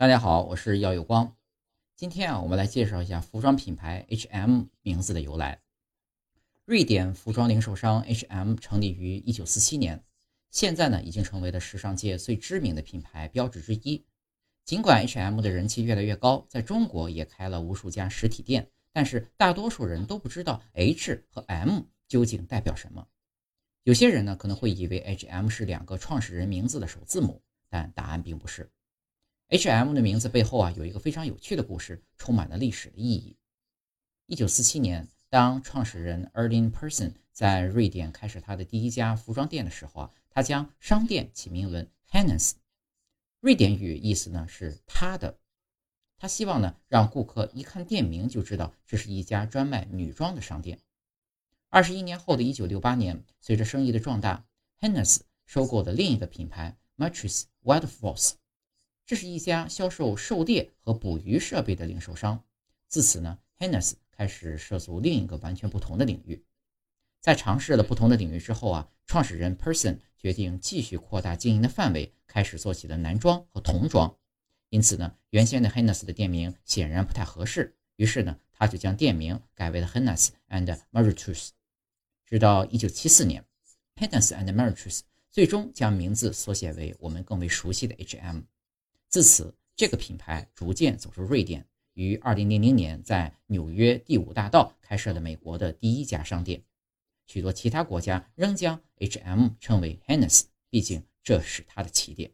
大家好，我是耀有光。今天啊，我们来介绍一下服装品牌 H&M 名字的由来。瑞典服装零售商 H&M 成立于1947年，现在呢已经成为了时尚界最知名的品牌标志之一。尽管 H&M 的人气越来越高，在中国也开了无数家实体店，但是大多数人都不知道 H 和 M 究竟代表什么。有些人呢可能会以为 H&M 是两个创始人名字的首字母，但答案并不是。H&M 的名字背后啊，有一个非常有趣的故事，充满了历史的意义。一九四七年，当创始人 Erlin Persson 在瑞典开始他的第一家服装店的时候啊，他将商店起名为 Hennes，瑞典语意思呢是他的。他希望呢让顾客一看店名就知道这是一家专卖女装的商店。二十一年后的一九六八年，随着生意的壮大，Hennes 收购了另一个品牌 Matris Wildforce。这是一家销售狩猎和捕鱼设备的零售商。自此呢，Hennes 开始涉足另一个完全不同的领域。在尝试了不同的领域之后啊，创始人 Person 决定继续扩大经营的范围，开始做起了男装和童装。因此呢，原先的 Hennes 的店名显然不太合适，于是呢，他就将店名改为了 Hennes and Maritus。直到1974年，Hennes and Maritus 最终将名字缩写为我们更为熟悉的 H&M。自此，这个品牌逐渐走出瑞典，于2000年在纽约第五大道开设了美国的第一家商店。许多其他国家仍将 H&M 称为 Hennes，毕竟这是它的起点。